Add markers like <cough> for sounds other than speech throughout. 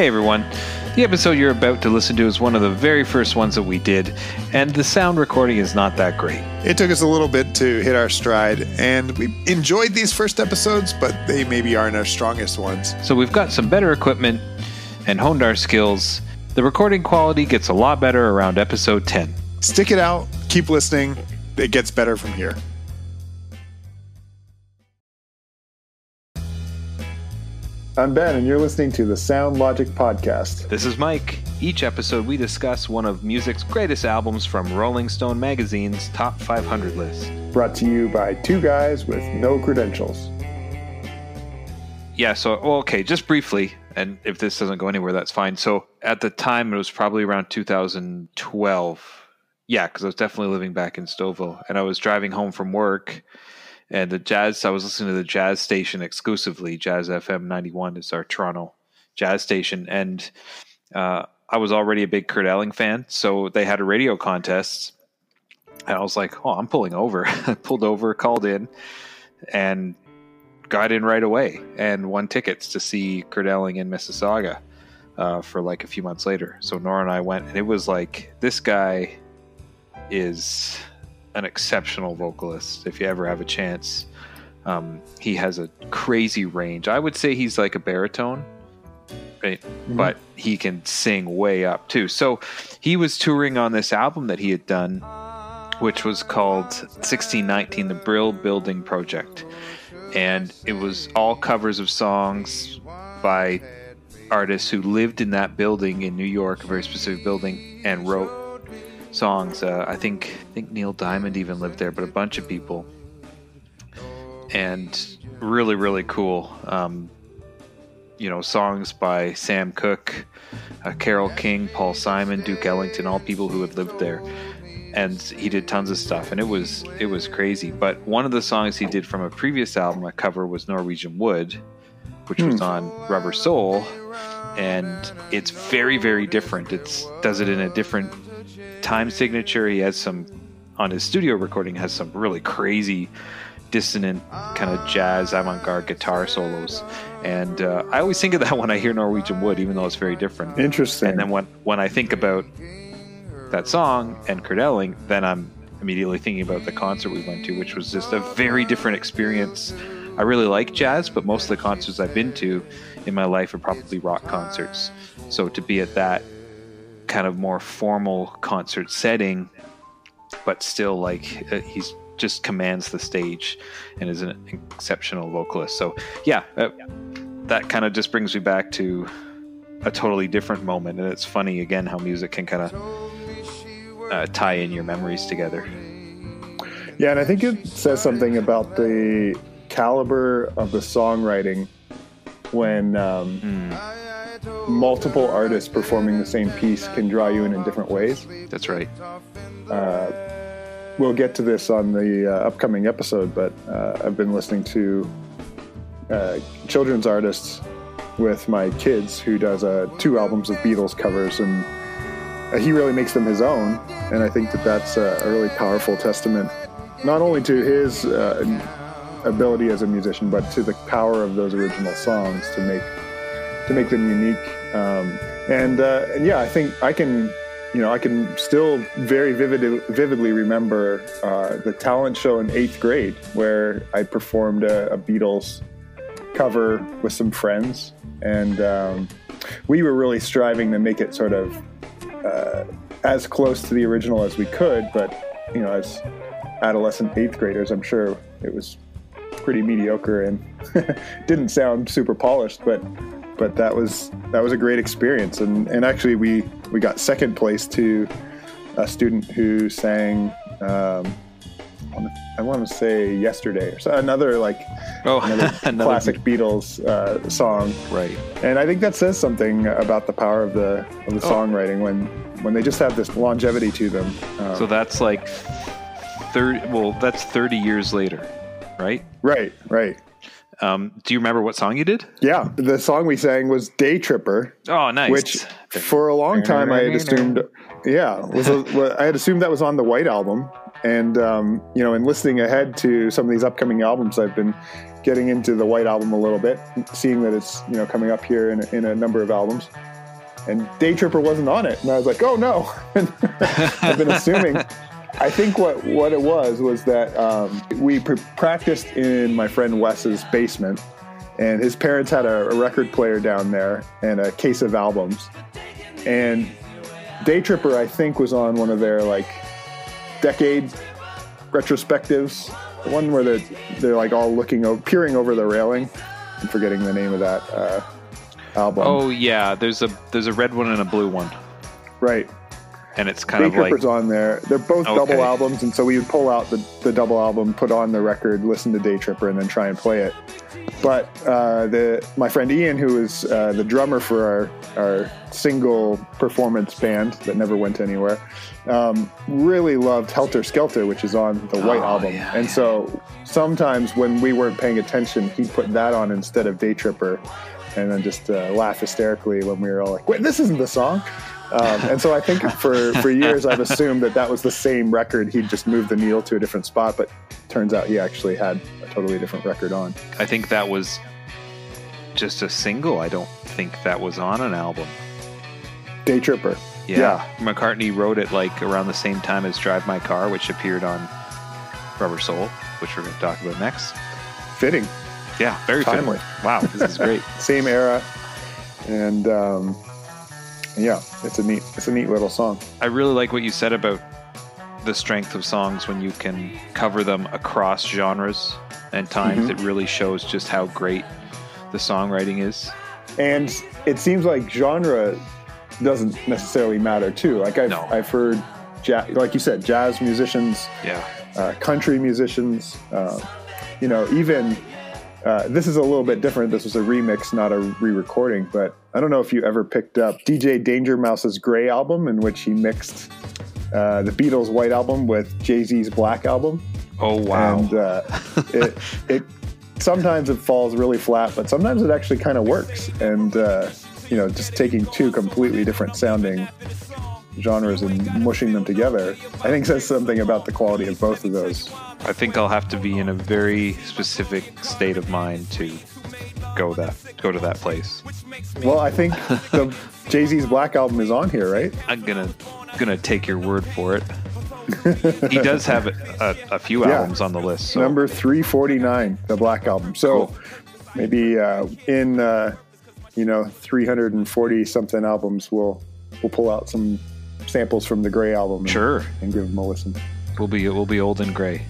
Hey everyone. The episode you're about to listen to is one of the very first ones that we did, and the sound recording is not that great. It took us a little bit to hit our stride, and we enjoyed these first episodes, but they maybe aren't our strongest ones. So we've got some better equipment and honed our skills. The recording quality gets a lot better around episode 10. Stick it out, keep listening. It gets better from here. I'm Ben, and you're listening to the Sound Logic Podcast. This is Mike. Each episode, we discuss one of music's greatest albums from Rolling Stone magazine's top 500 list. Brought to you by two guys with no credentials. Yeah, so, well, okay, just briefly, and if this doesn't go anywhere, that's fine. So at the time, it was probably around 2012. Yeah, because I was definitely living back in Stouffville, and I was driving home from work and the jazz i was listening to the jazz station exclusively jazz fm 91 is our toronto jazz station. And uh, i was already a big kurt elling fan so they had a radio contest. And i was like oh i'm pulling over. <laughs> I pulled over called in and got in right away and won tickets to see kurt elling in mississauga uh, for like a few months later. So nora and i went and it was like this guy is an exceptional vocalist. If you ever have a chance, um, he has a crazy range. I would say he's like a baritone, right? Mm-hmm. But he can sing way up too. So he was touring on this album that he had done, which was called 1619, the Brill Building Project. And it was all covers of songs by artists who lived in that building in New York, a very specific building, and wrote songs. Uh, I think I think Neil Diamond even lived there, but a bunch of people, and really really cool. Um, you know, songs by Sam Cooke, uh, Carole King, Paul Simon, Duke Ellington, all people who had lived there. And he did tons of stuff, and it was it was crazy. But one of the songs he did from a previous album, a cover, was Norwegian Wood, which was hmm. on Rubber Soul, and it's very very different. It's does it in a different time signature. He has some on his studio recording has some really crazy dissonant kind of jazz avant-garde guitar solos and uh, i always think of that <laughs> when i hear norwegian wood even though it's very different interesting and then when when i think about that song and kurt elling then i'm immediately thinking about the concert we went to which was just a very different experience i really like jazz but most of the concerts i've been to in my life are probably rock concerts so to be at that kind of more formal concert setting, but still like uh, he's just commands the stage and is an exceptional vocalist. So yeah, uh, that kind of just brings me back to a totally different moment, and it's funny again how music can kind of uh, tie in your memories together. Yeah, and I think it says something about the caliber of the songwriting when um, mm multiple artists performing the same piece can draw you in in different ways. That's right. Uh, we'll get to this on the uh, upcoming episode, but uh, I've been listening to uh, children's artists with my kids who does uh, two albums of Beatles covers, and uh, he really makes them his own. And I think that that's a really powerful testament, not only to his ability as a musician, but to the power of those original songs to make to make them unique. Um, and uh, and yeah, I think I can, you know, I can still very vivid, vividly remember uh, the talent show in eighth grade where I performed a, a Beatles cover with some friends, and um, we were really striving to make it sort of uh, as close to the original as we could. But you know, as adolescent eighth graders, I'm sure it was pretty mediocre and <laughs> didn't sound super polished, but but that was that was a great experience. And and actually, we we got second place to a student who sang. Um, I want to say yesterday or so, another like oh, <laughs> another, another classic Beatles uh, song, right? And I think that says something about the power of the of the oh. songwriting when when they just have this longevity to them. Um, so that's like thirty. Well, that's thirty years later, right? Right, right. Um, do you remember what song you did? Yeah, the song we sang was "Day Tripper." Oh, nice. Which for a long time I had assumed, yeah, was a, I had assumed that was on the White album. And um, you know, in listening ahead to some of these upcoming albums, I've been getting into the White album a little bit, seeing that it's you know coming up here in, in a number of albums. and Day Tripper wasn't on it, and I was like, oh no. <laughs> I've been assuming. I think what, what it was was that um, we pr- practiced in my friend Wes's basement, and his parents had a, a record player down there and a case of albums. And Day Tripper, I think, was on one of their like decade retrospectives, the one where they're they're like all looking, over, peering over the railing. I'm forgetting the name of that uh, album. Oh yeah, there's a there's a red one and a blue one, right. And it's kind Day of like Tripper's on there. They're both Okay. double albums, and so we would pull out the, the double album, put on the record, listen to Day Tripper, and then try and play it. But uh, the my friend Ian, who is uh, the drummer for our our single performance band that never went anywhere, um, really loved Helter Skelter, which is on the White Oh, album. yeah, and yeah. so sometimes when we weren't paying attention, he'd put that on instead of Day Tripper, and then just uh, laugh hysterically when we were all like, "Wait, this isn't the song." Um, and so I think for, for years I've <laughs> assumed that that was the same record. He'd just moved the needle to a different spot, but turns out he actually had a totally different record on. I think that was just a single. I don't think that was on an album. Day Tripper. Yeah. McCartney wrote it like around the same time as Drive My Car, which appeared on Rubber Soul, which we're going to talk about next. Fitting. Yeah, very Timely. fitting. Wow, this is great. <laughs> Same era. And um, yeah, it's a neat it's a neat little song. I really like what you said about the strength of songs when you can cover them across genres and times. Mhm. It really shows just how great the songwriting is. And it seems like genre doesn't necessarily matter too. Like I've No. I've heard ja- like you said, jazz musicians Yeah. uh, country musicians, uh, you know, even uh, this is a little bit different. This was a remix, not a re-recording. But I don't know if you ever picked up DJ Danger Mouse's Gray album, in which he mixed uh, the Beatles' White album with Jay Z's Black album, Oh, wow. and uh, it <laughs> it sometimes it falls really flat, but sometimes it actually kind of works. And uh, you know, just taking two completely different sounding genres and mushing them together, I think says something about the quality of both of those. I think I'll have to be in a very specific state of mind to go that go to that place. Well, I think the <laughs> Jay Z's Black album is on here, right? I'm gonna gonna take your word for it. he does have a, a few Yeah. albums on the list. So Number 349, the Black album. So Cool. maybe uh, in, uh, you know, 340 something albums, we'll, we'll pull out some samples from the Gray album and, sure, and give them a listen. We'll be we'll be old and gray.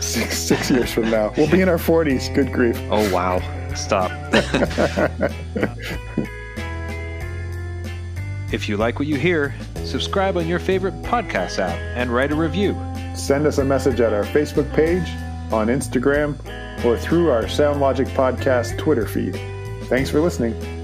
Six, six years from now. We'll be in our 40s. Good grief. Oh wow! Stop. <laughs> if you like what you hear, subscribe on your favorite podcast app and write a review. Send us a message at our Facebook page, on Instagram, or through our SoundLogic Podcast Twitter feed. Thanks for listening.